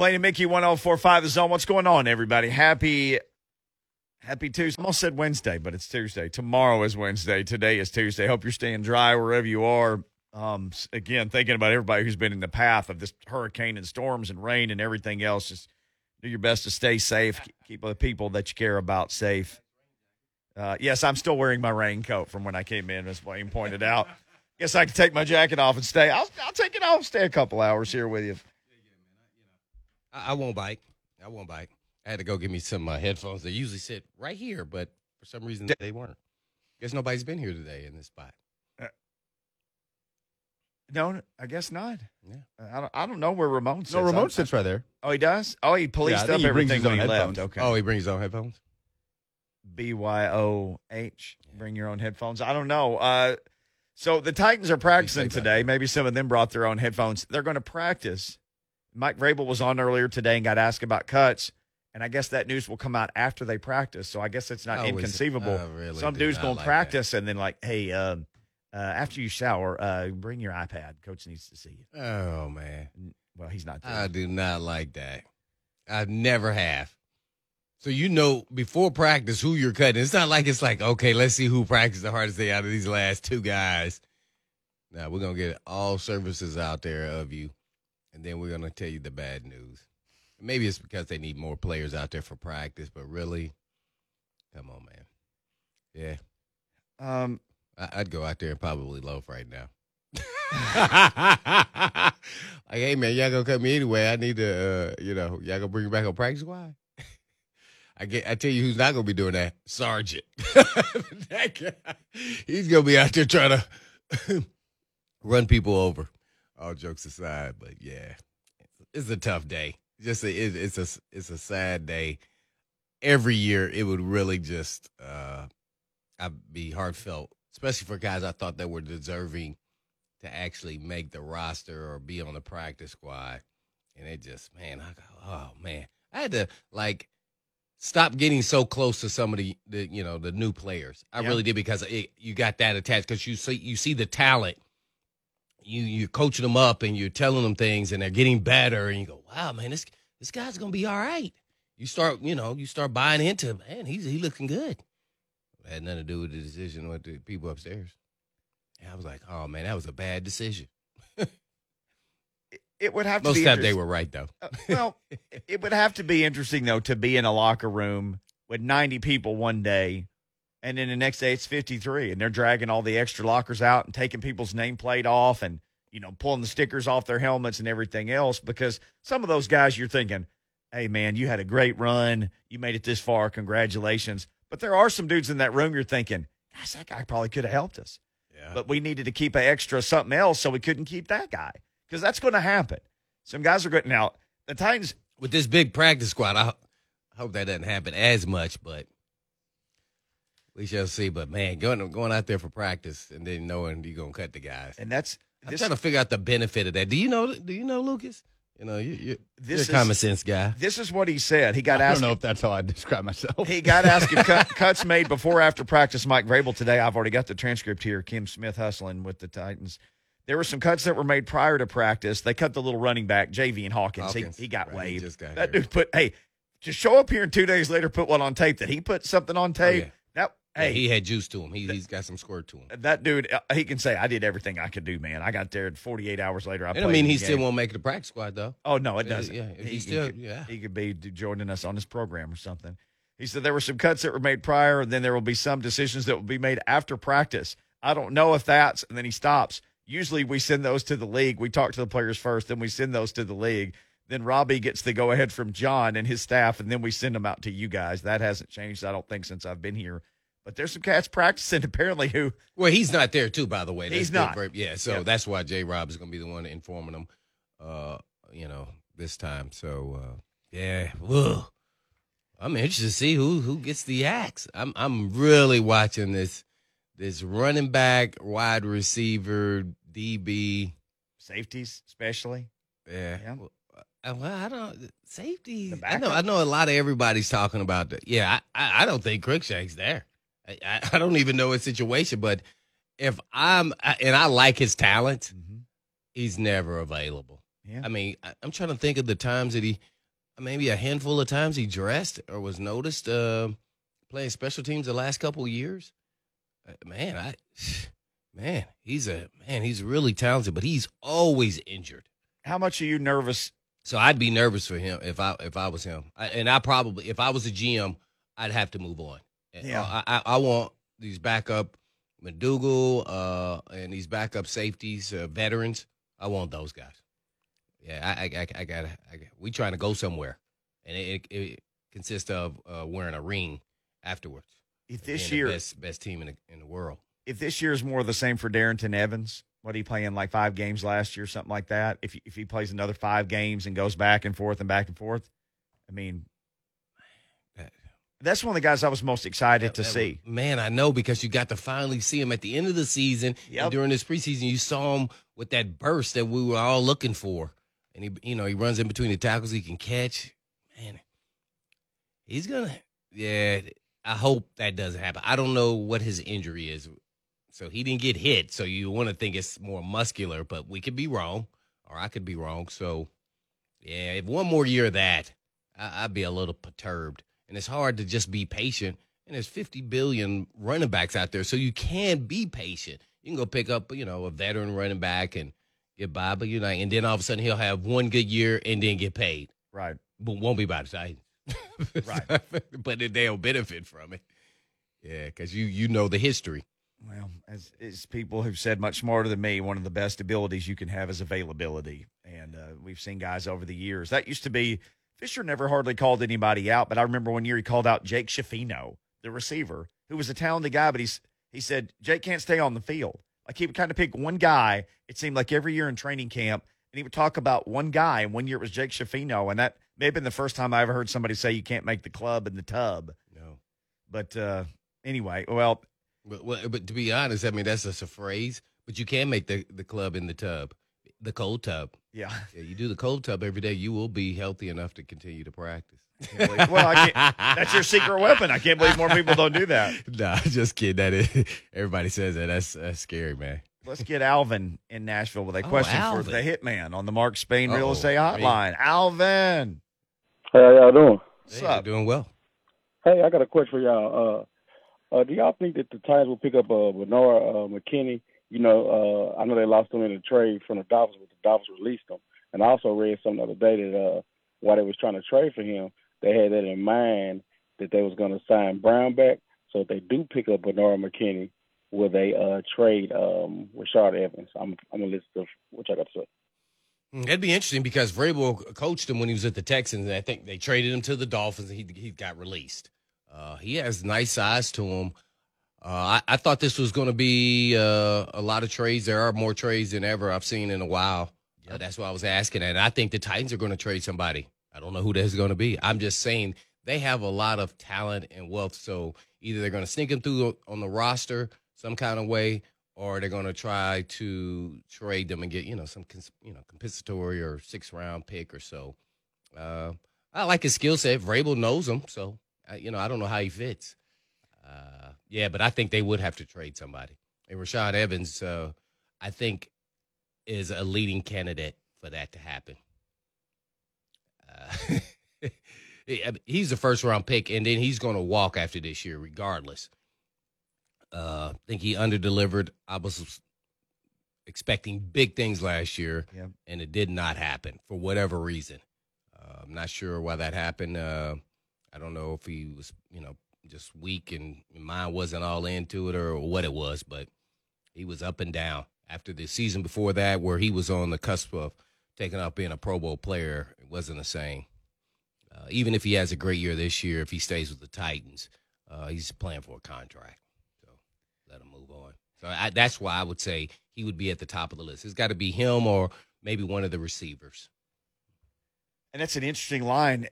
Blaine and Mickey 1045 the zone. What's going on, everybody? Happy Happy Tuesday. I almost said Wednesday, but it's Tuesday. Tomorrow is Wednesday. Today is Tuesday. Hope you're staying dry wherever you are. Um, again, thinking about everybody who's been in the path of this hurricane and storms and rain and everything else. Just do your best to stay safe. Keep the people that you care about safe. Uh, yes, I'm still wearing my raincoat from when I came in, as Wayne pointed out. Guess I can take my jacket off and stay. I'll, I'll take it off, stay a couple hours here with you. I, I won't bite. I won't bite. I had to go get me some uh, headphones. They usually sit right here, but for some reason they weren't. Guess nobody's been here today in this spot. No, I guess not. Yeah. I don't, I don't know where Ramon sits. No, Ramon sits right there. Oh, he does? Oh, he policed Yeah, up he brings everything his when he own left. headphones. Okay. Oh, he brings his own headphones. B Y O H. Bring your own headphones. I don't know. Uh, so the Titans are practicing today. Maybe some of them brought their own headphones. They're going to practice. Mike Vrabel was on earlier today and got asked about cuts. And I guess that news will come out after they practice. So I guess it's not Oh, is it? inconceivable. Really Some dude's going to like practice and then like, hey, um, uh, after you shower, uh, bring your iPad. Coach needs to see you. Oh man, Well, he's not there. I do not like that. I never have. So you know before practice who you're cutting. It's not like it's like okay, let's see who practiced the hardest day out of these last two guys. Now we're gonna get all services out there of you, and then we're gonna tell you the bad news. Maybe it's because they need more players out there for practice, but really, come on, man. Yeah, um, I- I'd go out there and probably loaf right now. like, hey man, y'all gonna cut me anyway. I need to, uh, you know, y'all gonna bring me back on practice squad. I get, I tell you who's not gonna be doing that, Sergeant. that guy, he's gonna be out there trying to run people over. All jokes aside, but yeah, it's a tough day. Just a, it, it's a it's a sad day. Every year, it would really just uh, I'd be heartfelt, especially for guys I thought that were deserving to actually make the roster or be on the practice squad. And it just, man, I go, oh man, I had to like stop getting so close to some of the, the you know, the new players. I Yeah. really did because it, you got that attached because you see you see the talent. You you're coaching them up and you're telling them things and they're getting better and you go, wow, man, this this guy's gonna be all right. You start, you know, you start buying into man, he's he looking good. It had nothing to do with the decision with the people upstairs. And I was like, oh man, that was a bad decision. it would have to Most be of time they were right though. Uh, well, it would have to be interesting though to be in a locker room with 90 people one day, and then the next day it's 53, and they're dragging all the extra lockers out and taking people's nameplate off, and you know pulling the stickers off their helmets and everything else. Because some of those guys, you're thinking, "Hey man, you had a great run, you made it this far, congratulations." But there are some dudes in that room you're thinking, "Gosh, that guy probably could have helped us." Yeah. but we needed to keep an extra something else, so we couldn't keep that guy because that's going to happen. Some guys are getting out. The Titans, with this big practice squad, I hope that doesn't happen as much, but we shall see. But man, going going out there for practice and then knowing you're gonna cut the guys. and that's I'm this, trying to figure out the benefit of that. Do you know? Do you know, Lucas? You know, you, you, This you're a common is- sense guy. this is what he said. He got I asked. don't know if that's how I describe myself. He got asked if cut, cuts made before or after practice. Mike Vrabel today. I've already got the transcript here. Kim Smith hustling with the Titans. There were some cuts that were made prior to practice. They cut the little running back, Javian Hawkins. Hawkins, he, he got right, he waived. just got that here. dude put hey, just show up here and two days later put one on tape. That he put something on tape. Oh, yeah. Hey, he had juice to him. He, he's got some squirt to him. that dude, uh, he can say, I did everything I could do, man. I got there and 48 hours later. I And I played mean, he still game. won't make the practice squad though. Oh, no, it doesn't. yeah, he, he still- could, yeah. he could be joining us on this program or something. He said there were some cuts that were made prior, and then there will be some decisions that will be made after practice. I don't know if that's, and then he stops. Usually we send those to the league. We talk to the players first, then we send those to the league. Then Robbie gets the go ahead from John and his staff, and then we send them out to you guys. That hasn't changed, I don't think, since I've been here. But there's some cats practicing apparently who Well, he's not there too, by the way. He's not. for- yeah, so Yeah. that's why J. Rob is going to be the one informing them. Uh, you know, this time. So uh, yeah, Ugh. I'm interested to see who who gets the axe. I'm I'm really watching this this running back, wide receiver, DB. safeties, especially. Yeah. Yeah. Well, uh, I don't safety. I know. I know a lot of everybody's talking about that. Yeah, I, I, I don't think Cruikshank's there. I, I, don't even know his situation. But if I'm and I like his talent, Mm-hmm. he's never available. Yeah. I mean, I, I'm trying to think of the times that he, maybe a handful of times he dressed or was noticed uh, playing special teams the last couple of years. Uh, Man, I, man, he's a man. He's really talented, but he's always injured. How much are you nervous? So I'd be nervous for him if I if I was him, I, and I probably if I was a GM, I'd have to move on. Yeah. uh, I, I, I want these backup McDougald uh, and these backup safeties, uh, veterans. I want those guys. Yeah, I I, I, I got I, we trying to go somewhere, and it, it, it consists of uh, wearing a ring afterwards. If this year, the best best team in the, in the world. if this year is more of the same for Darrynton Evans, what he playing like five games last year, something like that. If if he plays another five games and goes back and forth and back and forth, I mean, that's one of the guys I was most excited to that- see. Man, I know because you got to finally see him at the end of the season. Yep. And during this preseason, you saw him with that burst that we were all looking for. And he, you know, he runs in between the tackles. He can catch. Man, he's gonna. Yeah, I hope that doesn't happen. I don't know what his injury is. So he didn't get hit. So you want to think it's more muscular, but we could be wrong, or I could be wrong. So, yeah, if one more year of that, I, I'd be a little perturbed. And it's hard to just be patient. And there's 50 billion running backs out there, so you can be patient. You can go pick up, you know, a veteran running back and get by, but you know, and then all of a sudden he'll have one good year and then get paid, Right. but won't be by the Titans. Right. but they'll benefit from it. Yeah, because you you know the history. Well, as, as people who've said much smarter than me, one of the best abilities you can have is availability. And uh, we've seen guys over the years. That used to be Fisher never hardly called anybody out, but I remember one year he called out Jake Shafino, the receiver, who was a talented guy, but he's he said Jake can't stay on the field. Like he would kind of pick one guy. It seemed like every year in training camp, and he would talk about one guy. And one year it was Jake Shafino, and that may have been the first time I ever heard somebody say you can't make the club in the tub. No. But uh, anyway, well, But, well, but to be honest, I mean that's just a phrase. But you can make the, the club in the tub, the cold tub. yeah. Yeah, you do the cold tub every day, you will be healthy enough to continue to practice. Can't believe- well, I can't, that's your secret weapon. I can't believe more people don't do that. nah, just kidding. That is, everybody says that. That's that's scary, man. Let's get Alvin in Nashville with a Oh, question for the hitman on the Mark Spain Real Uh-oh. Estate Hotline. Alvin, How y'all doing? what's Hey, up? doing well. Hey, I got a question for y'all. Uh, uh, do y'all think that the Titans will pick up uh, Benardrick uh, McKinney? You know, uh, I know they lost him in a trade from the Dolphins, but the Dolphins released him. And I also read something the other day that uh, while they was trying to trade for him, they had that in mind that they was going to sign Brown back. So if they do pick up Benardrick McKinney, will they uh, trade um, Rashaan Evans? I'm I'm listen to what y'all got to say. Mm, That'd be interesting because Vrabel coached him when he was at the Texans, and I think they traded him to the Dolphins, and he he got released. Uh, he has nice size to him. Uh, I, I thought this was going to be uh, a lot of trades. There are more trades than ever I've seen in a while. Uh, that's why I was asking, and I think the Titans are going to trade somebody. I don't know who that's going to be. I'm just saying they have a lot of talent and wealth, so either they're going to sneak them through on the roster some kind of way, or they're going to try to trade them and get you know some cons- you know compensatory or six round pick or so. Uh, I like his skill set. Vrabel knows him, so uh, you know I don't know how he fits. Uh, yeah, but I think they would have to trade somebody. And Rashaan Evans, uh, I think, is a leading candidate for that to happen. Uh, he- I mean, he's the first round pick, and then he's going to walk after this year, regardless. Uh, I think he underdelivered. I was expecting big things last year, Yep. and it did not happen for whatever reason. Uh, I'm not sure why that happened. Uh, I don't know if he was, you know, just weak and mine wasn't all into it or what it was, but he was up and down. After the season before that, where he was on the cusp of taking up being a Pro Bowl player, it wasn't the same. Uh, even if he has a great year this year, if he stays with the Titans, uh, he's playing for a contract. So let him move on. So I, that's why I would say he would be at the top of the list. It's got to be him or maybe one of the receivers. And that's an interesting line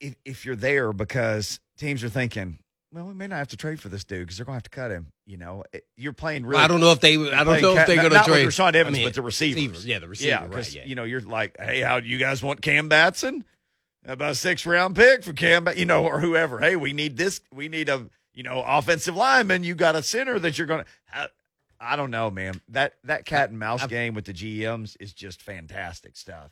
if, if you're there because teams are thinking, well, we may not have to trade for this dude because they're going to have to cut him. You know, It- you're playing really. I don't know if they. I don't know if they're going to trade Rashaan Evans, I mean, but the receivers. Yeah, the receiver. yeah, right, yeah. you know you're like, hey, how do you guys want Cam Batson? About a six round pick for Cam, Bat- you know, or whoever. Hey, we need this. We need a you know offensive lineman. You got a center that you're going to. I don't know, man. That that cat and mouse I've- game with the GMs is just fantastic stuff.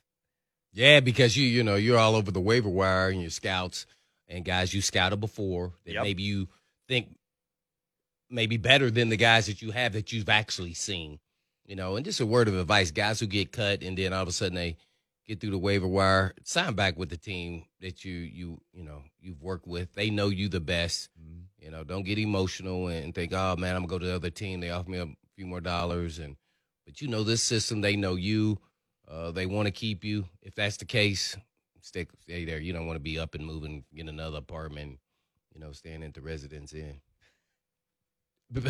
Yeah, because you you know you're all over the waiver wire and your scouts and guys you scouted before that Yep. maybe you think maybe better than the guys that you have that you've actually seen. You know, and just a word of advice: guys who get cut and then all of a sudden they get through the waiver wire, sign back with the team that you you you know you've worked with. They know you the best. You know, don't get emotional and think, oh man, I'm gonna go to the other team. They offer me a few more dollars, and but you know this system. They know you. Uh, they want to keep you. If that's the case, stick stay there. You don't want to be up and moving, get another apartment. You know, staying at the residence inn.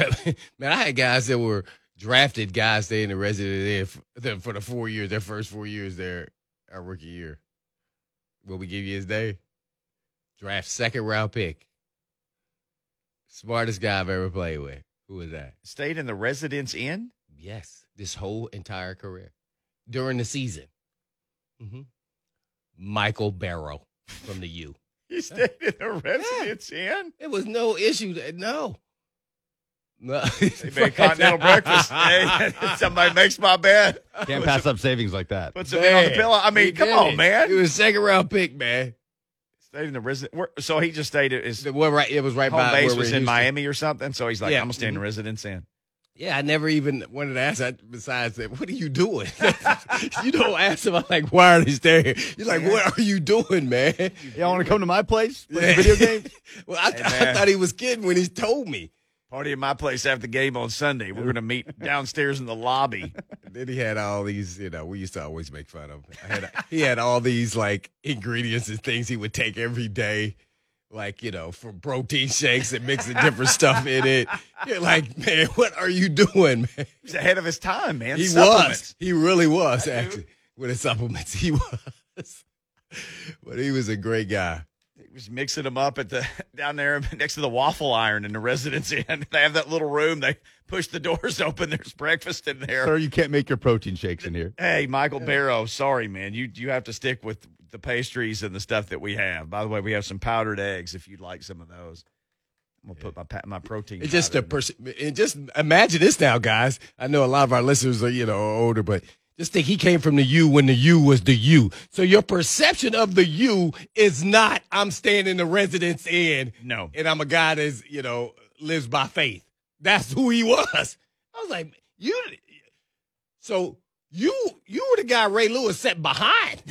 Man, I had guys that were drafted guys staying in the residence inn for the, four years, their first four years there, our rookie year. What we give you his day? Draft second round pick. Smartest guy I've ever played with. Who was that? Stayed in the Residence Inn. Yes, this whole entire career during the season. hmm Michael Barrow from the U. he stayed in the Residence Inn. It was no issue. That, no. No. They made continental breakfast. Hey, somebody makes my bed, Can't pass up savings like that. puts it in on the pillow. I he mean, come on, it. man. It was second round pick, man. Stayed in the resident. So he just stayed at his The one right, it was right home by base where was in Houston. Miami or something. So he's like, Yeah. I'm gonna stay in the Mhm. Residence Inn. Yeah, I never even wanted to ask that. Besides that, what are you doing? you don't ask him. I'm like, why are they staying? You're like, what are you doing, man? Y'all want to come to my place? Play Yeah. video games? well, I, Hey, I thought he was kidding when he told me. Party at my place after the game on Sunday. We're gonna meet downstairs in the lobby. Then he had all these, you know, we used to always make fun of him. I had, he had all these like ingredients and things he would take every day, like, you know, from protein shakes and mixing different stuff in it. You're like, man, what are you doing, man? He's ahead of his time, man. He was. He really was, actually. With his supplements, he was. But he was a great guy. He was mixing them up at the down there next to the waffle iron in the Residence Inn. They have that little room. They push the doors open. There's breakfast in there. Sir, you can't make your protein shakes in here. Hey, Michael Barrow, sorry, man. You you have to stick with the pastries and the stuff that we have. By the way, we have some powdered eggs if you'd like some of those. I'm gonna put my my protein. It's just a powder person. And just imagine this now, guys. I know a lot of our listeners are, you know, older, but just think he came from the U when the U was the U. So your perception of the U is not I'm staying in the residence inn. No, and I'm a guy that's, you know, lives by faith. That's who he was. I was like, you so you you were the guy Ray Lewis sat behind.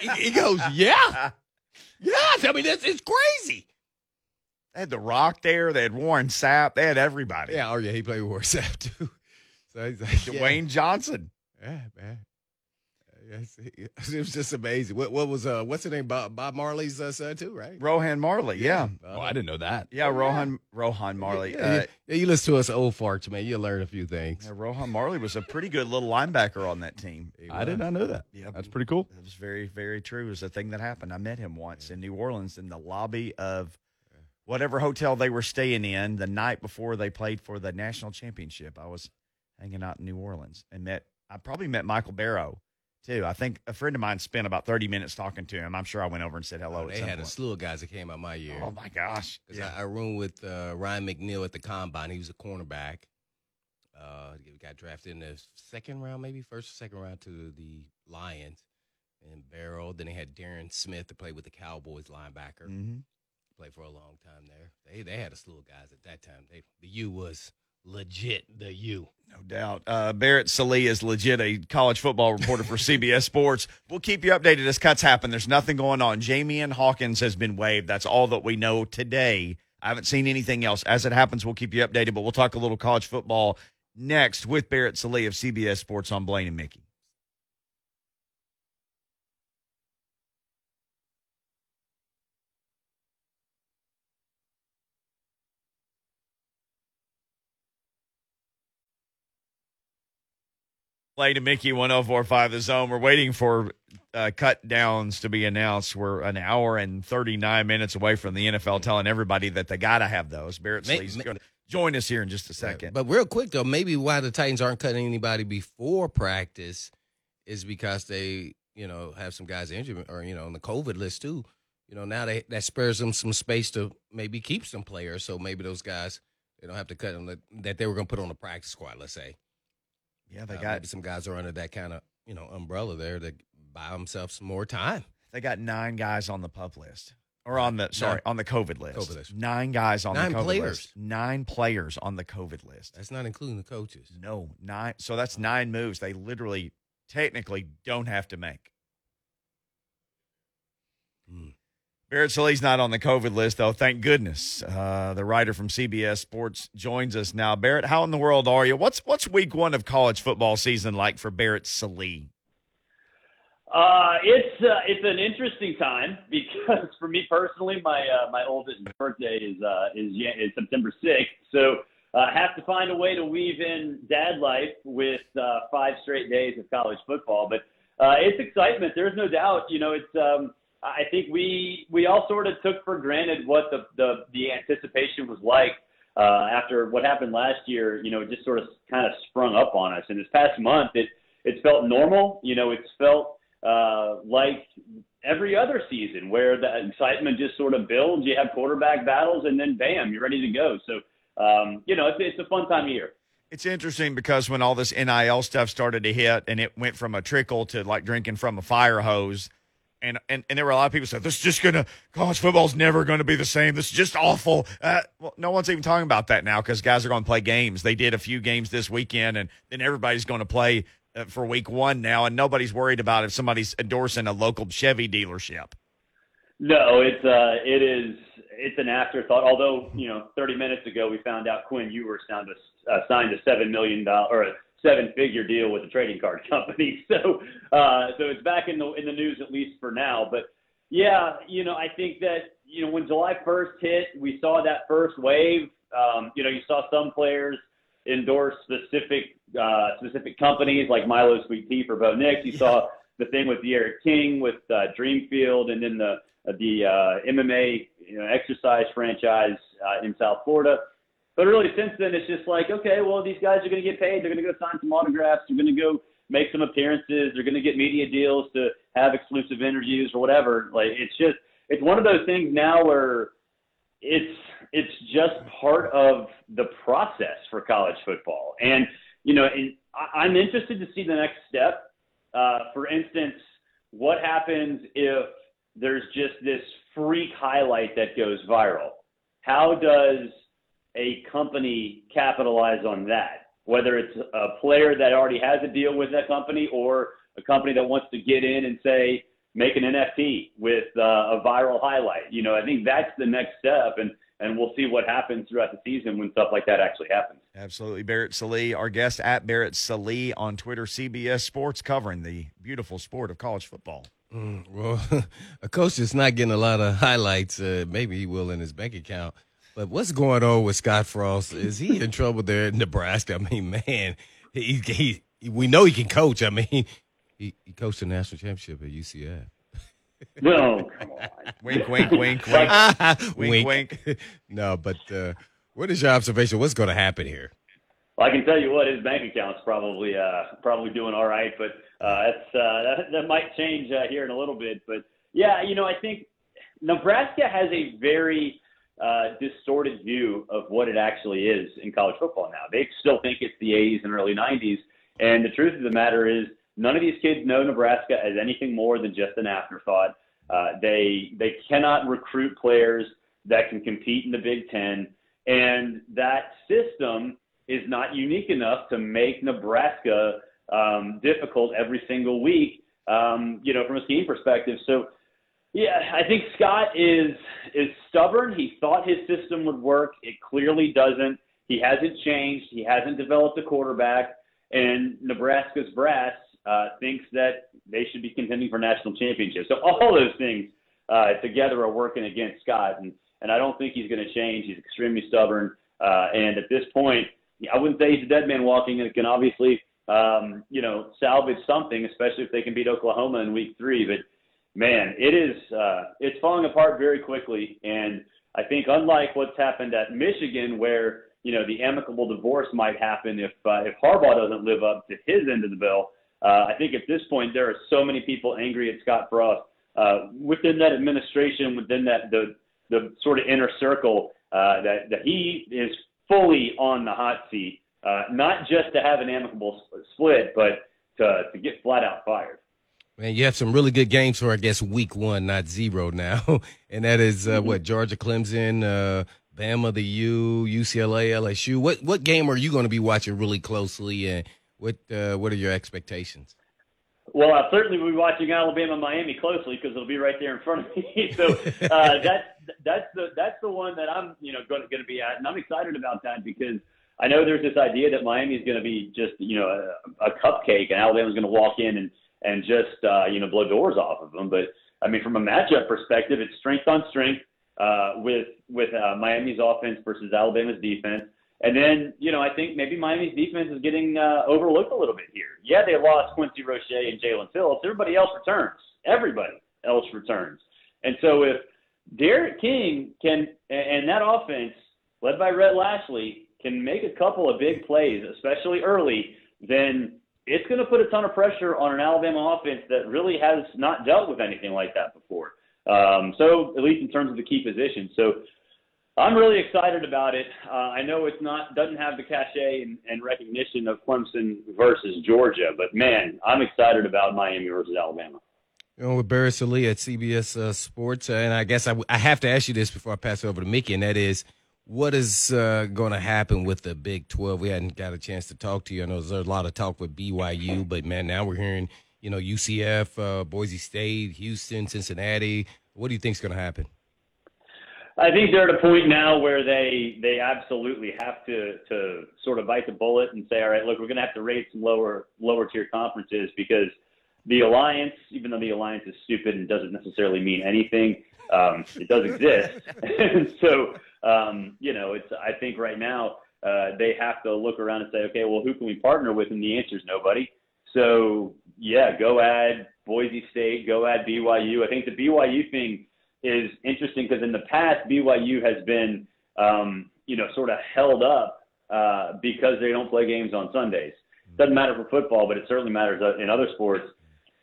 he, he goes, Yeah. Yeah. I mean, that's it's crazy. they had the Rock there. They had Warren Sapp. They had everybody. Yeah, oh yeah, he played with WhatsApp too. So he's like, yeah. Dwayne Johnson. Yeah, man. Yes, it was just amazing. What what was uh what's the name Bob Bob Marley's uh, son too, right? Rohan Marley. Yeah, Oh, I didn't know that. yeah. Rohan Rohan Marley. Yeah, Uh, yeah, yeah, you listen to us old farts, man. You'll learn a few things. yeah, Rohan Marley was a pretty good little linebacker on that team. I did not know that. Yep. That's pretty cool. It was very, very true. It was a thing that happened. I met him once in New Orleans in the lobby of whatever hotel they were staying in the night before they played for the national championship. I was hanging out in New Orleans and met, I probably met Michael Barrow too. I think a friend of mine spent about 30 minutes talking to him. I'm sure I went over and said hello. Oh, they had a slew of guys that came out my year. Oh my gosh. Yeah. I, I roomed with uh, Ryan McNeil at the combine. He was a cornerback. Uh, got drafted in the second round, maybe first or second round to the Lions. And Barrow. Then they had Darrin Smith to play with the Cowboys linebacker. Mhm. Played for a long time there. They they had a slew of guys at that time. They, the U was legit. The U. No doubt. Uh, Barrett Sallee is legit a college football reporter for CBS Sports. We'll keep you updated as cuts happen. There's nothing going on. Javian Hawkins has been waived. That's all that we know today. I haven't seen anything else. As it happens, we'll keep you updated, but we'll talk a little college football next with Barrett Sallee of CBS Sports on Blaine and Mickey. Blaine and Mickey 1045 the zone. We're waiting for uh, cut downs to be announced. We're an hour and 39 minutes away from the NFL telling everybody that they got to have those. Barrett ma- going to join us here in just a second. But real quick though, maybe why the Titans aren't cutting anybody before practice is because they, you know, have some guys injured or you know on the COVID list too. You know, now they that spares them some space to maybe keep some players. So maybe those guys they don't have to cut them that, that they were going to put on the practice squad. Let's say. Yeah, they Uh, got maybe some guys are under that kind of you know umbrella there. to buy themselves some more time. They got nine guys on the pup list. Or on the sorry, on the COVID list. COVID list. Nine guys on Nine the COVID players. list. Nine players on the COVID list. That's not including the coaches. No, nine. So that's nine moves they literally, technically, don't have to make. Hmm. Barrett Sallee's not on the COVID list, though. Thank goodness. Uh, the writer from CBS Sports joins us now. Barrett, how in the world are you? What's what's week one of college football season like for Barrett Sallee? Uh, it's uh, it's an interesting time because for me personally, my uh, my oldest birthday is uh, is is September sixth, so uh, have to find a way to weave in dad life with uh, five straight days of college football. But uh, it's excitement. There's no doubt. You know, it's um, I think we we all sort of took for granted what the the, the anticipation was like uh, after what happened last year. You know, it just sort of kind of sprung up on us. And this past month, it it's felt normal. You know, it's felt uh, like every other season where the excitement just sort of builds. You have quarterback battles, and then bam, you're ready to go. So, um, you know, it's, it's a fun time of year. It's interesting because when all this NIL stuff started to hit and it went from a trickle to like drinking from a fire hose, and, and, and there were a lot of people said, this is just to, college football's never to be the same. This is just awful. Uh, well, no one's even talking about that now because guys are to play games. They did a few games this weekend, and then everybody's to play uh, for week one now, and nobody's worried about if somebody's endorsing a local Chevy dealership. No, it's uh, it is it's an afterthought. Although you know, 30 minutes ago we found out Quinn Ewers signed a uh, signed a seven million dollar or a seven figure deal with a trading card company. So uh, so it's back in the in the news at least for now. But yeah, you know, I think that you know when July 1st hit, we saw that first wave. Um, you know, you saw some players endorse specific uh, specific companies like Milo Sweet Tea for Bo Nix. You saw the thing with D'Eriq King with uh, Dreamfield, and then the the uh, MMA you know, exercise franchise uh, in South Florida. But really, since then, it's just like, okay, well, these guys are going to get paid. They're going to go sign some autographs. They're going to go make some appearances. They're going to get media deals to have exclusive interviews or whatever. Like, it's just, it's one of those things now where it's it's just part of the process for college football. And you know, and I'm interested to see the next step. Uh, for instance, what happens if there's just this freak highlight that goes viral? How does a company capitalize on that? Whether it's a player that already has a deal with that company or a company that wants to get in and say, make an NFT with uh, a viral highlight. You know, I think that's the next step, and and we'll see what happens throughout the season when stuff like that actually happens. Absolutely. Barrett Sallee, our guest at Barrett Sallee on Twitter, CBS Sports, covering the beautiful sport of college football. Mm, well, a coach that's not getting a lot of highlights. Uh, maybe he will in his bank account. But what's going on with Scott Frost? Is he in trouble there in Nebraska? I mean, man, he, he we know he can coach. I mean, he, he coached the national championship at UCF. No, come on. Wink, wink, wink, wink. Wink, wink. no, but uh, what is your observation? What's going to happen here? Well, I can tell you what his bank account's probably uh, probably doing all right, but uh, that's uh, that, that might change uh, here in a little bit. But yeah, you know, I think Nebraska has a very uh, distorted view of what it actually is in college football now. They still think it's the 80s and early 90s, and the truth of the matter is, none of these kids know Nebraska as anything more than just an afterthought. Uh, they they cannot recruit players that can compete in the Big Ten, and that system is not unique enough to make Nebraska um, difficult every single week. Um, you know, from a scheme perspective. So, yeah, I think Scott is is stubborn. He thought his system would work. It clearly doesn't. He hasn't changed. He hasn't developed a quarterback, and Nebraska's brass uh, thinks that they should be contending for national championships. So all those things uh, together are working against Scott, and and I don't think he's going to change. He's extremely stubborn, uh, and at this point, I wouldn't say he's a dead man walking, and can obviously um, you know salvage something, especially if they can beat Oklahoma in Week Three. But man, it is uh, it's falling apart very quickly, and I think unlike what's happened at Michigan, where you know the amicable divorce might happen if uh, if Harbaugh doesn't live up to his end of the bill. Uh, I think at this point there are so many people angry at Scott Frost uh, within that administration, within that the the sort of inner circle uh, that that he is fully on the hot seat, uh, not just to have an amicable split, but to to get flat out fired. Man, you have some really good games for, I guess, week one, not zero now. and that is, uh, mm-hmm. what, Georgia, Clemson, uh, Bama, the U, UCLA, LSU. What what game are you going to be watching really closely, and what uh, what are your expectations? Well, I'll certainly be watching Alabama Miami closely because it'll be right there in front of me. so uh, that's that's the that's the one that I'm you know going to, going to be at, and I'm excited about that because I know there's this idea that Miami is going to be just you know a, a cupcake, and Alabama's going to walk in and and just uh, you know blow doors off of them. But I mean, from a matchup perspective, it's strength on strength uh, with with uh, Miami's offense versus Alabama's defense. And then, you know, I think maybe Miami's defense is getting uh, overlooked a little bit here. Yeah, they lost Quincy Roche and Jaelan Phillips. Everybody else returns. Everybody else returns. And so if D'Eriq King can, and that offense led by Rhett Lashlee, can make a couple of big plays, especially early, then it's going to put a ton of pressure on an Alabama offense that really has not dealt with anything like that before. Um, so at least in terms of the key positions. So I'm really excited about it. Uh, I know it's not doesn't have the cachet and, and recognition of Clemson versus Georgia, but man, I'm excited about Miami versus Alabama. You know, with Barrett Sallee at CBS uh, Sports, uh, and I guess I, I have to ask you this before I pass it over to Mickey, and that is, what is uh, going to happen with the Big 12? We hadn't got a chance to talk to you. I know there's a lot of talk with BYU, but man, now we're hearing, you know, UCF, uh, Boise State, Houston, Cincinnati. What do you think is going to happen? I think they're at a point now where they they absolutely have to to sort of bite the bullet and say, all right, look, we're going to have to rate some lower lower tier conferences because the alliance, even though the alliance is stupid and doesn't necessarily mean anything, um, it does exist. so, um, you know, it's I think right now uh, they have to look around and say, okay, well, who can we partner with? And the answer is nobody. So yeah, go add Boise State, go add BYU. I think the BYU thing is interesting because in the past BYU has been, um, you know, sort of held up uh, because they don't play games on Sundays. Doesn't matter for football, but it certainly matters in other sports.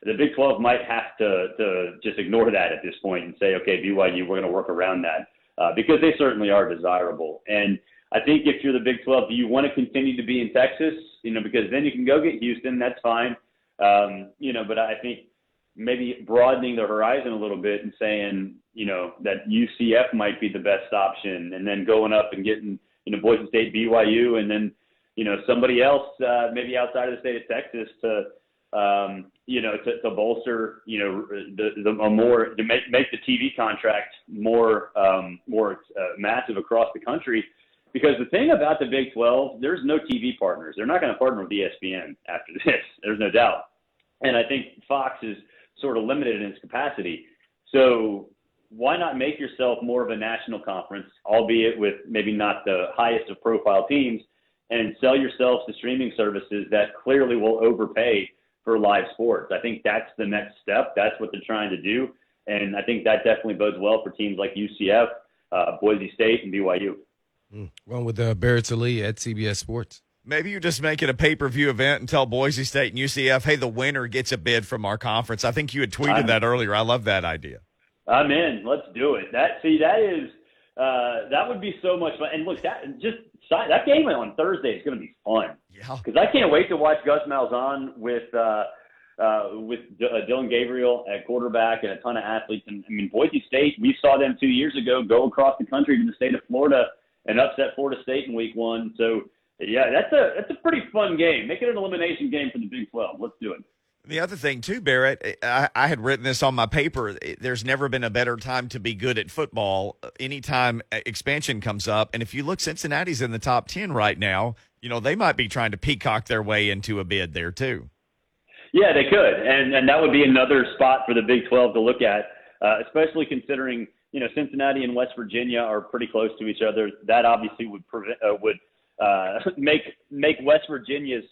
The Big 12 might have to to just ignore that at this point and say, okay, BYU, we're going to work around that uh, because they certainly are desirable. And I think if you're the Big 12, do you want to continue to be in Texas? You know, because then you can go get Houston. That's fine. Um, you know, but I think maybe broadening the horizon a little bit and saying, you know, that UCF might be the best option, and then going up and getting, you know, Boise State, BYU, and then, you know, somebody else uh, maybe outside of the state of Texas to, um, you know, to, to bolster, you know, the, the a more to make make the TV contract more um, more uh, massive across the country. Because the thing about the Big 12, there's no TV partners. They're not going to partner with ESPN after this. There's no doubt. And I think Fox is sort of limited in its capacity. So why not make yourself more of a national conference, albeit with maybe not the highest of profile teams, and sell yourselves to streaming services that clearly will overpay for live sports. I think that's the next step. That's what they're trying to do. And I think that definitely bodes well for teams like UCF, uh, Boise State, and BYU. Mm. One with uh, Barrett Sallee at CBS Sports. Maybe you just make it a pay per view event and tell Boise State and UCF, hey, the winner gets a bid from our conference. I think you had tweeted I'm, that earlier. I love that idea. I'm in. Let's do it. That see, that is uh, that would be so much fun. And look, that just that game on Thursday is going to be fun. Yeah. Because I can't wait to watch Gus Malzahn with uh, uh, with D- uh, Dillon Gabriel at quarterback and a ton of athletes. And I mean, Boise State, we saw them two years ago go across the country to the state of Florida and upset Florida State in Week One. So yeah, that's a that's a pretty fun game. Make it an elimination game for the Big Twelve. Let's do it. The other thing too, Barrett, I, I, had written this on my paper. There's never been a better time to be good at football. Anytime expansion comes up, and if you look, Cincinnati's in the top ten right now. You know they might be trying to peacock their way into a bid there too. Yeah, they could, and and that would be another spot for the Big Twelve to look at, uh, especially considering you know Cincinnati and West Virginia are pretty close to each other. That obviously would prevent uh, would uh, make make West Virginia's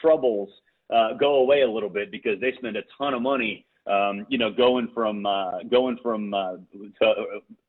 troubles uh, go away a little bit because they spend a ton of money, um, you know, going from uh, going from uh, to, uh,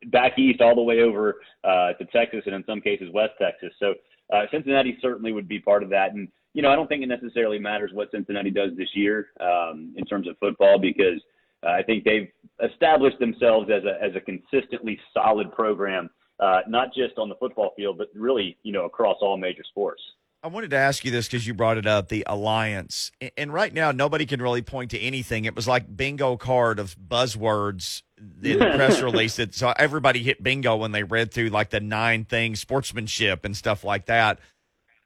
back east all the way over uh, to Texas and in some cases West Texas. So uh, Cincinnati certainly would be part of that. And you know, I don't think it necessarily matters what Cincinnati does this year um, in terms of football because uh, I think they've established themselves as a as a consistently solid program uh, not just on the football field, but really, you know, across all major sports. I wanted to ask you this because you brought it up the alliance. And right now, nobody can really point to anything. It was like bingo card of buzzwords in the press release. That, so everybody hit bingo when they read through like the nine things, sportsmanship and stuff like that.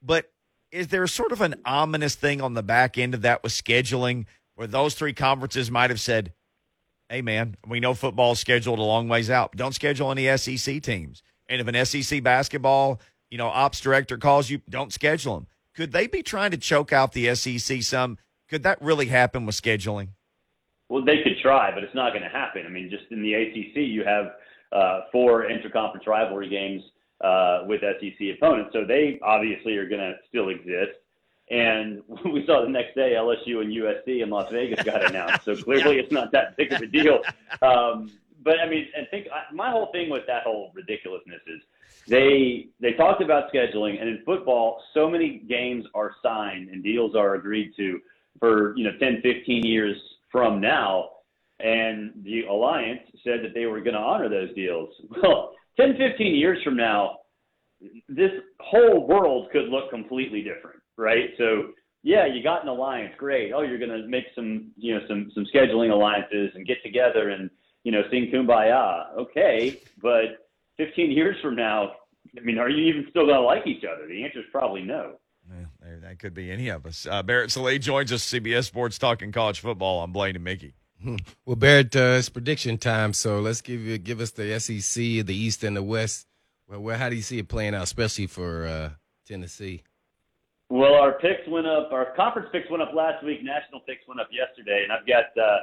But is there sort of an ominous thing on the back end of that with scheduling where those three conferences might have said, hey, man, we know football's scheduled a long ways out. Don't schedule any SEC teams. And if an SEC basketball – you know, ops director calls you, don't schedule them. Could they be trying to choke out the SEC some? Could that really happen with scheduling? Well, they could try, but it's not going to happen. I mean, just in the ACC, you have uh, four interconference rivalry games uh, with SEC opponents, so they obviously are going to still exist. And we saw the next day LSU and USC in Las Vegas got announced, so clearly yeah. it's not that big of a deal. Um, but I mean, and think my whole thing with that whole ridiculousness is they they talked about scheduling, and in football, so many games are signed and deals are agreed to for you know 10, 15 years from now. And the alliance said that they were going to honor those deals. Well, 10, 15 years from now, this whole world could look completely different, right? So yeah, you got an alliance, great. Oh, you're going to make some, you know, some some scheduling alliances and get together and you know sing kumbaya. Okay, but 15 years from now, I mean, are you even still going to like each other? The answer is probably no. Yeah, that could be any of us. Uh, Barrett Sallee joins us, CBS Sports Talking College Football. I'm Blaine and Mickey. Hmm. Well, Barrett, uh, it's prediction time, so let's give you give us the SEC, the East and the West. Well, where how do you see it playing out, especially for uh, Tennessee? Well, our picks went up. Our conference picks went up last week. National picks went up yesterday, and I've got uh,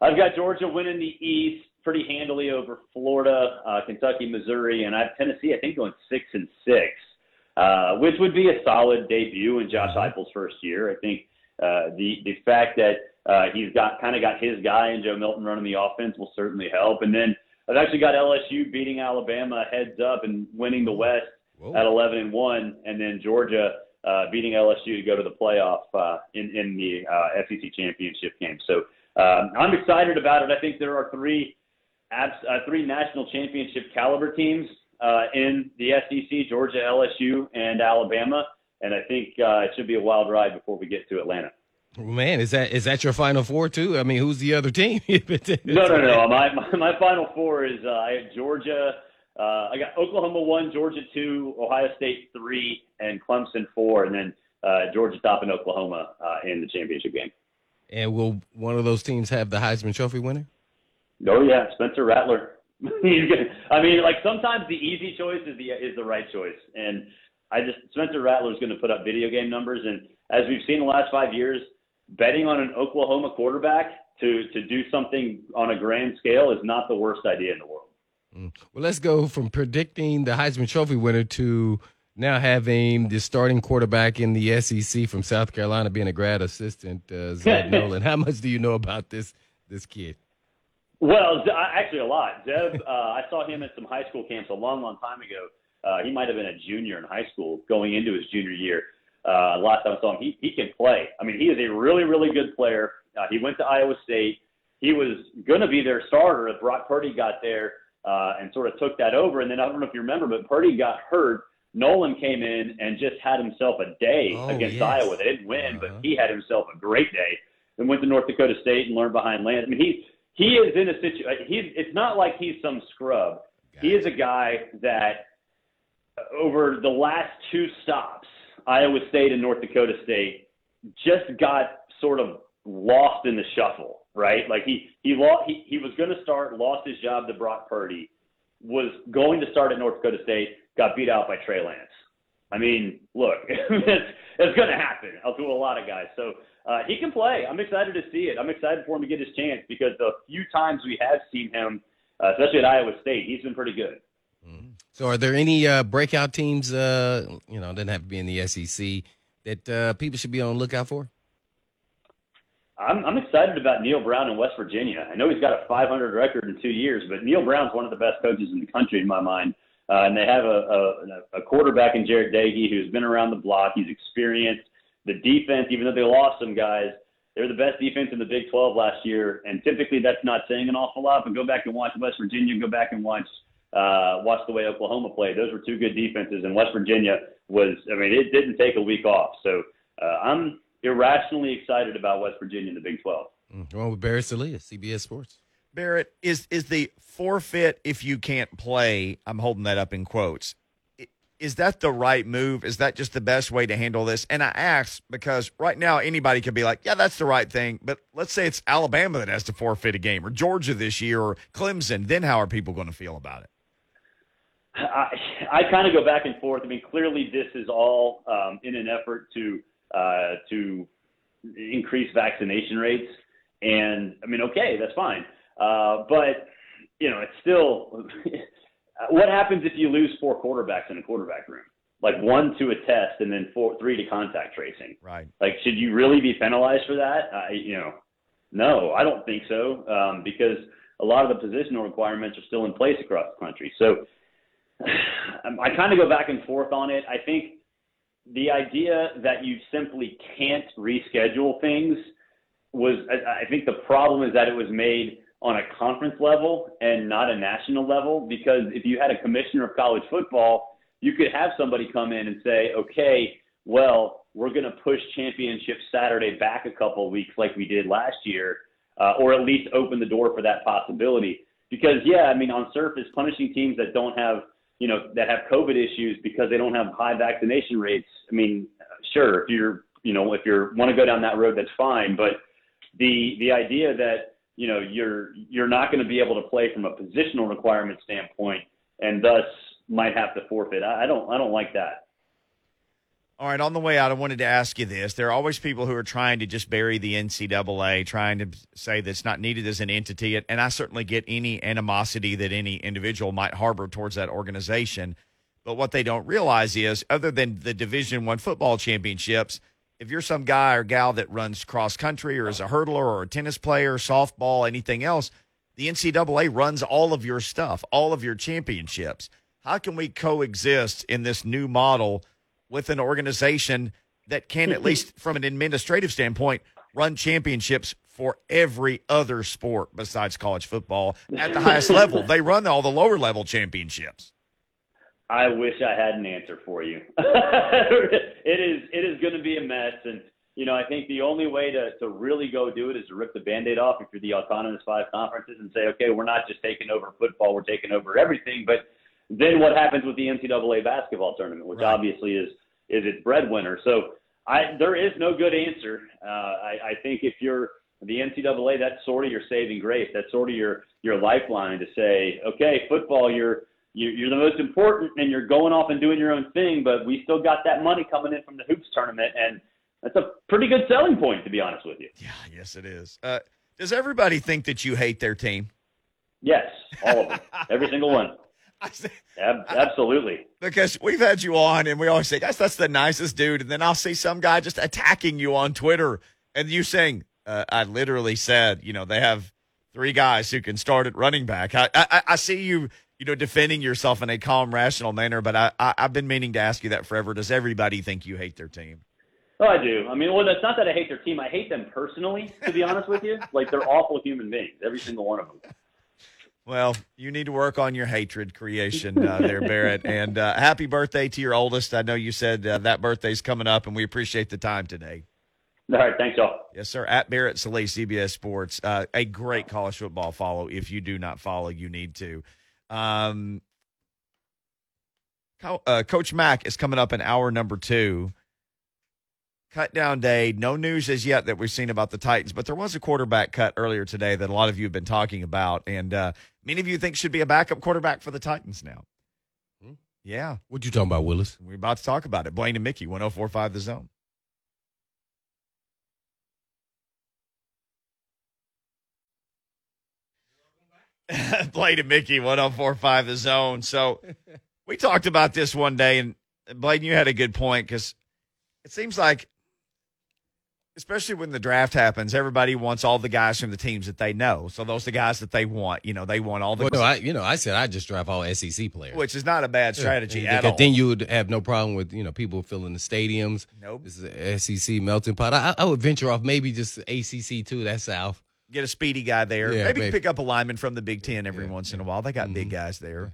I've got Georgia winning the East pretty handily over Florida, uh, Kentucky, Missouri, and I have Tennessee. I think going six and six, uh, which would be a solid debut in Josh mm-hmm. Heupel's first year. I think uh, the the fact that uh, he's got kind of got his guy and Joe Milton running the offense will certainly help. And then I've actually got LSU beating Alabama heads up and winning the West Whoa. at 11 and one, and then Georgia. Uh, beating LSU to go to the playoff uh, in in the uh, SEC championship game. So um, I'm excited about it. I think there are three abs- uh, three national championship caliber teams uh, in the SEC: Georgia, LSU, and Alabama. And I think uh, it should be a wild ride before we get to Atlanta. Man, is that is that your final four too? I mean, who's the other team? no, no, no. My, my, my final four is uh, I have Georgia. Uh, I got Oklahoma one, Georgia two, Ohio State three, and Clemson four, and then uh, Georgia topping Oklahoma uh, in the championship game. And will one of those teams have the Heisman Trophy winner? Oh yeah, Spencer Rattler. I mean, like sometimes the easy choice is the is the right choice, and I just Spencer Rattler is going to put up video game numbers, and as we've seen the last five years, betting on an Oklahoma quarterback to to do something on a grand scale is not the worst idea in the world. Mm. Well, let's go from predicting the Heisman Trophy winner to now having the starting quarterback in the SEC from South Carolina being a grad assistant, uh, Zeb Noland. How much do you know about this this kid? Well, actually, a lot. Zeb, uh, I saw him at some high school camps a long, long time ago. Uh, he might have been a junior in high school going into his junior year. Uh, last time I saw him, he, he can play. I mean, he is a really, really good player. Uh, he went to Iowa State. He was going to be their starter if Brock Purdy got there uh, and sort of took that over. And then I don't know if you remember, but Purdy got hurt. Noland came in and just had himself a day oh, against yes. Iowa. They didn't win, uh-huh. but he had himself a great day. Then went to North Dakota State and learned behind Lance. I mean, he he is in a situation. He's. It's not like he's some scrub. He is a guy that uh, over the last two stops, Iowa State and North Dakota State, just got sort of lost in the shuffle. Right? Like he he lost. He, he was going to start, lost his job to Brock Purdy, was going to start at North Dakota State, got beat out by Trey Lance. I mean, look, it's, it's going to happen to a lot of guys. So uh, he can play. I'm excited to see it. I'm excited for him to get his chance because the few times we have seen him, uh, especially at Iowa State, he's been pretty good. Mm-hmm. So, are there any uh, breakout teams? Uh, you know, doesn't have to be in the SEC that uh, people should be on the lookout for. I'm, I'm excited about Neal Brown in West Virginia. I know he's got a 500 record in two years, but Neal Brown's one of the best coaches in the country in my mind. Uh, and they have a, a, a quarterback in Jarret Doege who's been around the block. He's experienced. The defense, even though they lost some guys, they're the best defense in the Big 12 last year. And typically that's not saying an awful lot, but go back and watch West Virginia, go back and watch uh, watch the way Oklahoma played. Those were two good defenses, and West Virginia was. I mean, it didn't take a week off. So uh, I'm irrationally excited about West Virginia in the Big 12. Mm, Going with Barrett Sallee, CBS Sports. Barrett, is is the forfeit if you can't play? I'm holding that up in quotes. Is that the right move? Is that just the best way to handle this? And I ask because right now anybody could be like, "Yeah, that's the right thing." But let's say it's Alabama that has to forfeit a game, or Georgia this year, or Clemson. Then how are people going to feel about it? I, I kind of go back and forth. I mean, clearly this is all um, in an effort to uh, to increase vaccination rates, and I mean, okay, that's fine. Uh, but you know, it's still what happens if you lose four quarterbacks in a quarterback room, like one to a test and then four, three to contact tracing. Right. Like, should you really be penalized for that? I, you know, no, I don't think so, um, because a lot of the positional requirements are still in place across the country. So I kind of go back and forth on it. I think the idea that you simply can't reschedule things was, I I think the problem is that it was made on a conference level and not a national level because if you had a commissioner of college football, you could have somebody come in and say, okay, well, we're going to push championship Saturday back a couple of weeks like we did last year, uh, or at least open the door for that possibility. Because, yeah, I mean, on surface, punishing teams that don't have, you know, that have COVID issues because they don't have high vaccination rates. I mean, sure, if you're, you know, if you want to go down that road, that's fine. But the the idea that you know you're you're not going to be able to play from a positional requirement standpoint, and thus might have to forfeit. I, I don't I don't like that. All right, on the way out, I wanted to ask you this. There are always people who are trying to just bury the NCAA, trying to say that's not needed as an entity. And I certainly get any animosity that any individual might harbor towards that organization. But what they don't realize is, other than the Division One football championships, if you're some guy or gal that runs cross country or is a hurdler or a tennis player, softball, anything else, the NCAA runs all of your stuff, all of your championships. How can we coexist in this new model with an organization that can, at least from an administrative standpoint, run championships for every other sport besides college football at the highest level? They run all the lower level championships. I wish I had an answer for you. it is it is going to be a mess, and you know I think the only way to to really go do it is to rip the band-aid off if you're the autonomous five conferences and say, okay, we're not just taking over football, we're taking over everything. But then what happens with the NCAA basketball tournament, which Right. obviously is is its breadwinner? So I there is no good answer. Uh, I, I think if you're the NCAA, that's sort of your saving grace. That's sort of your your lifeline to say, okay, football, you're you- you're the most important, and you're going off and doing your own thing. But we still got that money coming in from the hoops tournament, and that's a pretty good selling point, to be honest with you. Yeah, yes, it is. Uh, does everybody think that you hate their team? Yes, all of them, every single one. Say, Ab- absolutely. because we've had you on and we always say, yes, that's the nicest dude. And then I'll see some guy just attacking you on Twitter and you saying, uh, I literally said, you know, they have three guys who can start at running back. I, I, I see you, you know, defending yourself in a calm, rational manner, but I, I, I've been meaning to ask you that forever. Does everybody think you hate their team? Oh, I do. I mean, well, it's not that I hate their team. I hate them personally, to be honest with you. Like they're awful human beings, every single one of them. Well, you need to work on your hatred creation uh, there, Barrett. And uh, happy birthday to your oldest. I know you said uh, that birthday's coming up, and we appreciate the time today. All right, thanks, y'all. Yes, sir. At Barrett Sallee, CBS Sports. Uh, a great college football follow. If you do not follow, you need to. Um, uh, Coach Mack is coming up in hour number two. Cut down day. No news as yet that we've seen about the Titans, but there was a quarterback cut earlier today that a lot of you have been talking about, and uh, many of you think should be a backup quarterback for the Titans now. Hmm. Yeah, What you talking about, Willis? we're about to talk about it. Blaine and Mickey, 1045 The Zone. Blaine and Mickey, 1045 The Zone. So we talked about this one day, and Blaine, you had a good point because it seems like, especially when the draft happens, everybody wants all the guys from the teams that they know. So those are the guys that they want. You know, they want all the, Well, no, I you know I said I just draft all SEC players. which is not a bad strategy Yeah, at all. Then you would have no problem with you know people filling the stadiums. Nope. This is a SEC melting pot. I, I would venture off maybe just ACC too. That's South. Get a speedy guy there. Yeah, maybe maybe. pick up a lineman from the Big Ten every Yeah, once in a while. They got big Mhm. guys there.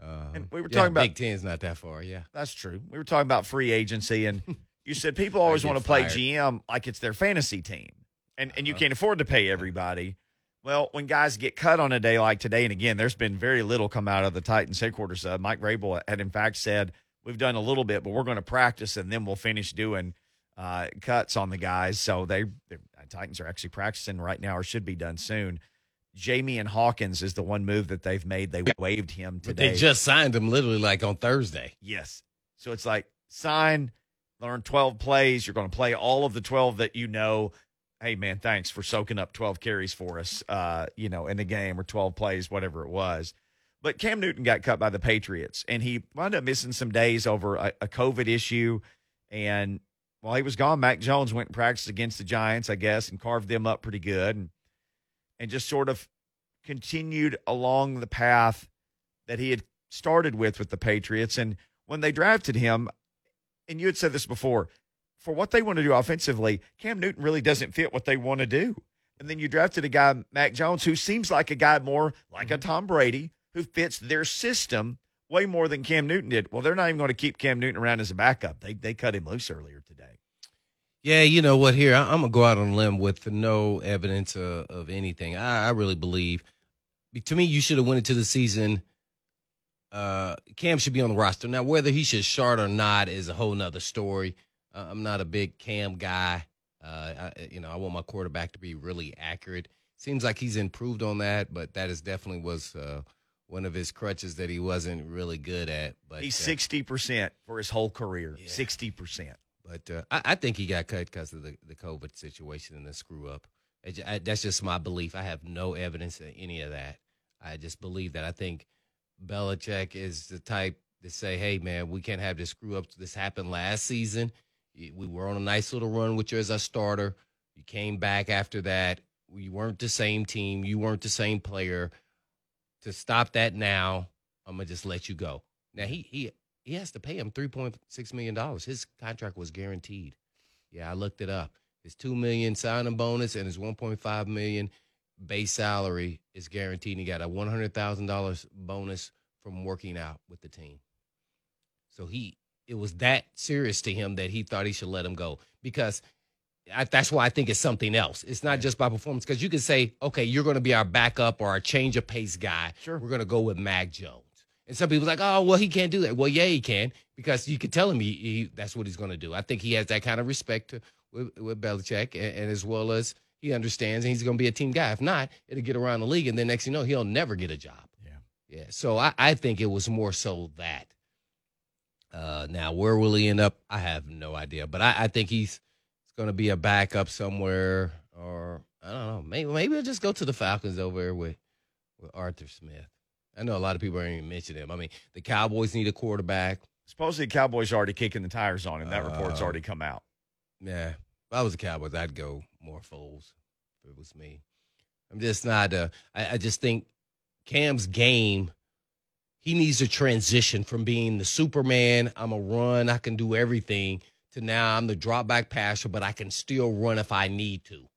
Uh, And we were talking about- Big Ten's not that far. Yeah. That's true. We were talking about free agency, and you said people always want to play. GM like it's their fantasy team, and and you Uh-huh. can't afford to pay everybody. Well, when guys get cut on a day like today, and again, there's been very little come out of the Titans headquarters. Uh, Mike Vrabel had in fact said we've done a little bit, but we're going to practice, and then we'll finish doing uh, cuts on the guys. So they, they're- Titans are actually practicing right now, or should be done soon. Javian Hawkins is the one move that they've made. They waived him But today. they just signed him literally like on Thursday. Yes. So it's like sign, learn 12 plays. You're going to play all of the 12 that you know. Hey, man, thanks for soaking up 12 carries for us, uh, you know, in the game or 12 plays, whatever it was. But Cam Newton got cut by the Patriots, and he wound up missing some days over a, a COVID issue. And while he was gone, Mac Jones went and practiced against the Giants, I guess, and carved them up pretty good and, and just sort of continued along the path that he had started with with the Patriots. And when they drafted him, and you had said this before, for what they want to do offensively, Cam Newton really doesn't fit what they want to do. And then you drafted a guy, Mac Jones, who seems like a guy more like a mm-hmm. Tom Brady, who fits their system way more than Cam Newton did. Well, they're not even going to keep Cam Newton around as a backup. They they cut him loose earlier today. Yeah, you know what? Here, I, I'm gonna go out on a limb with no evidence uh, of anything. I, I really believe. To me, you should have went into the season. Uh, Cam should be on the roster now. Whether he should start or not is a whole nother story. Uh, I'm not a big Cam guy. Uh, I, you know, I want my quarterback to be really accurate. Seems like he's improved on that, but that is definitely was uh, one of his crutches that he wasn't really good at. But He's uh, sixty percent for his whole career. Yeah. Sixty percent. But uh, I, I think he got cut because of the, the COVID situation and the screw up. Ju- I, that's just my belief. I have no evidence of any of that. I just believe that. I think Belichick is the type to say, "Hey, man, we can't have this screw up. This happened last season. We were on a nice little run with you as our starter. You came back after that. We weren't the same team. You weren't the same player. To stop that now, I'm gonna just let you go. Now he he he has to pay him three point six million dollars. His contract was guaranteed. Yeah, I looked it up. His two million signing bonus and his one point five million base salary is guaranteed. And he got a one hundred thousand dollars bonus from working out with the team. So he it was that serious to him that he thought he should let him go because I, that's why I think it's something else. It's not just by performance because you can say, okay, you're going to be our backup or our change of pace guy. Sure. We're going to go with Mac Jones. And some people like, oh, well, he can't do that. Well, yeah, he can because you can tell him he, he that's what he's going to do. I think he has that kind of respect to, with, with Belichick, and, and as well as he understands, and he's going to be a team guy. If not, it'll get around the league, and then next thing you know, he'll never get a job. Yeah. Yeah. So I, I think it was more so that. Uh, now, where will he end up? I have no idea, but I, I think he's going to be a backup somewhere, or I don't know. Maybe maybe he'll just go to the Falcons over there with with Arthur Smith. I know a lot of people aren't even mentioning him. I mean, the Cowboys need a quarterback. Supposedly, the Cowboys are already kicking the tires on him. That report's Uh, already come out. Yeah, if I was the Cowboys, I'd go more Foles. If it was me, I'm just not. Uh, I, I just think Cam's game. He needs to transition from being the Superman. I'm a run. I can do everything. To now, I'm the drop back passer, but I can still run if I need to.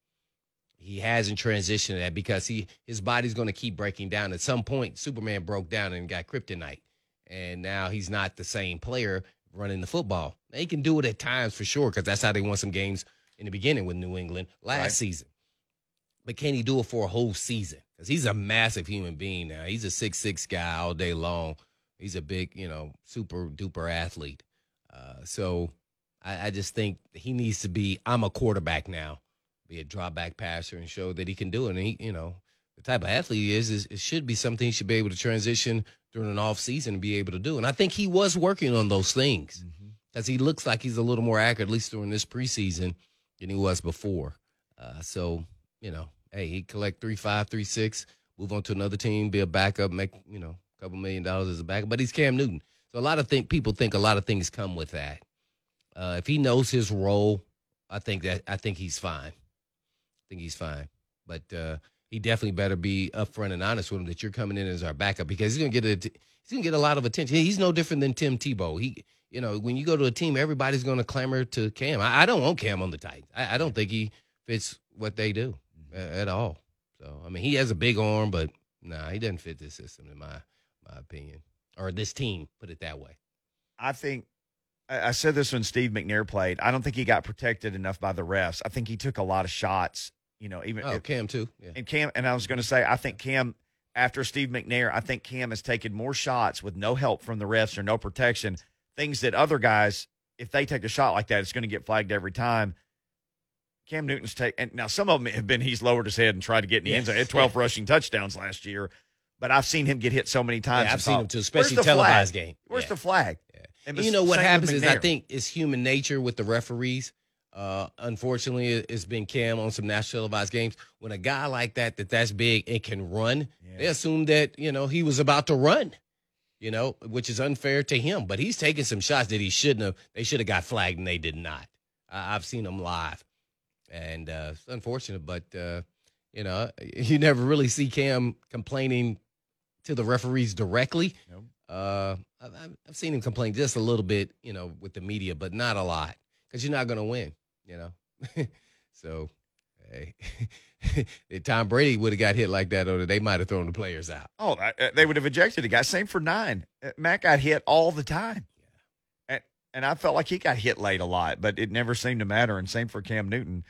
He hasn't transitioned that because he his body's going to keep breaking down. At some point, Superman broke down and got kryptonite, and now he's not the same player running the football. Now, he can do it at times for sure because that's how they won some games in the beginning with New England last Right. season. But can he do it for a whole season? Because he's a massive human being now. He's a six six guy all day long. He's a big, you know, super duper athlete. Uh, so I, I just think he needs to be. I'm a quarterback now. Be a drop back passer and show that he can do it. And he, you know, the type of athlete he is, is it should be something he should be able to transition during an off season and be able to do. And I think he was working on those things because he looks like he's a little more accurate, at least during this preseason, than he was before. Uh, so you know, hey, he collect three five, three six, move on to another team, be a backup, make you know a couple million dollars as a backup. But he's Cam Newton, so a lot of think people think a lot of things come with that. Uh, if he knows his role, I think that I think he's fine. I think he's fine, but uh, he definitely better be upfront and honest with him that you're coming in as our backup because he's gonna get a he's gonna get a lot of attention. He's no different than Tim Tebow. He you know when you go to a team, everybody's gonna clamor to Cam. I, I don't want Cam on the Titans. I, I don't think he fits what they do a- at all. So I mean, he has a big arm, but nah, he doesn't fit this system in my my opinion. or this team. Put it that way. I think I, said this when Steve McNair played. I don't think he got protected enough by the refs. I think he took a lot of shots. You know, even Oh, if- Cam too. Yeah. and Cam. And I was going to say, I think Cam after Steve McNair, I think Cam has taken more shots with no help from the refs or no protection. Things that other guys, if they take a shot like that, it's going to get flagged every time. Cam Newton's take, and now some of them have been he's lowered his head and tried to get in the end zone. He had 12 rushing touchdowns last year, but I've seen him get hit so many times. Yeah, I've seen thought, him too, especially televised flag? game. Where's Yeah. the flag? Yeah. And you know what happens is I think it's human nature with the referees. Uh, unfortunately, it- it's been Cam on some national televised games. When a guy like that, that that's big and can run, they assume that you know he was about to run. You know, which is unfair to him. But he's taking some shots that he shouldn't have. They should have got flagged and they did not. I, I've seen them live, and uh, it's unfortunate. But uh, you know, you never really see Cam complaining to the referees directly. Nope. Uh, I've, I've- seen him complain just a little bit, you know, with the media, but not a lot because you're not going to win, you know. so, hey, if Tom Brady would have got hit like that, or they might have thrown the players out. Oh, uh, they would have ejected a guy. Same for nine. Uh, Matt got hit all the time. And, and I felt like he got hit late a lot, but it never seemed to matter. And same for Cam Newton.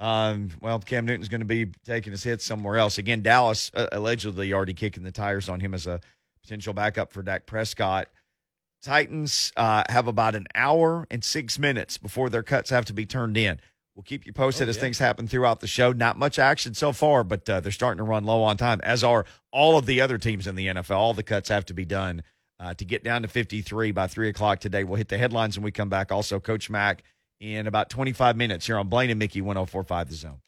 Um, well, Cam Newton's going to be taking his hits somewhere else. Again, Dallas uh, allegedly already kicking the tires on him as a potential backup for Dak Prescott. Titans uh, have about an hour and six minutes before their cuts have to be turned in. We'll keep you posted Oh, as things happen throughout the show. Not much action so far, but uh, they're starting to run low on time, as are all of the other teams in the NFL. All the cuts have to be done uh, to get down to 53 by 3 o'clock today. We'll hit the headlines when we come back. Also, Coach Mack in about 25 minutes here on Blaine and Mickey 1045 The Zone.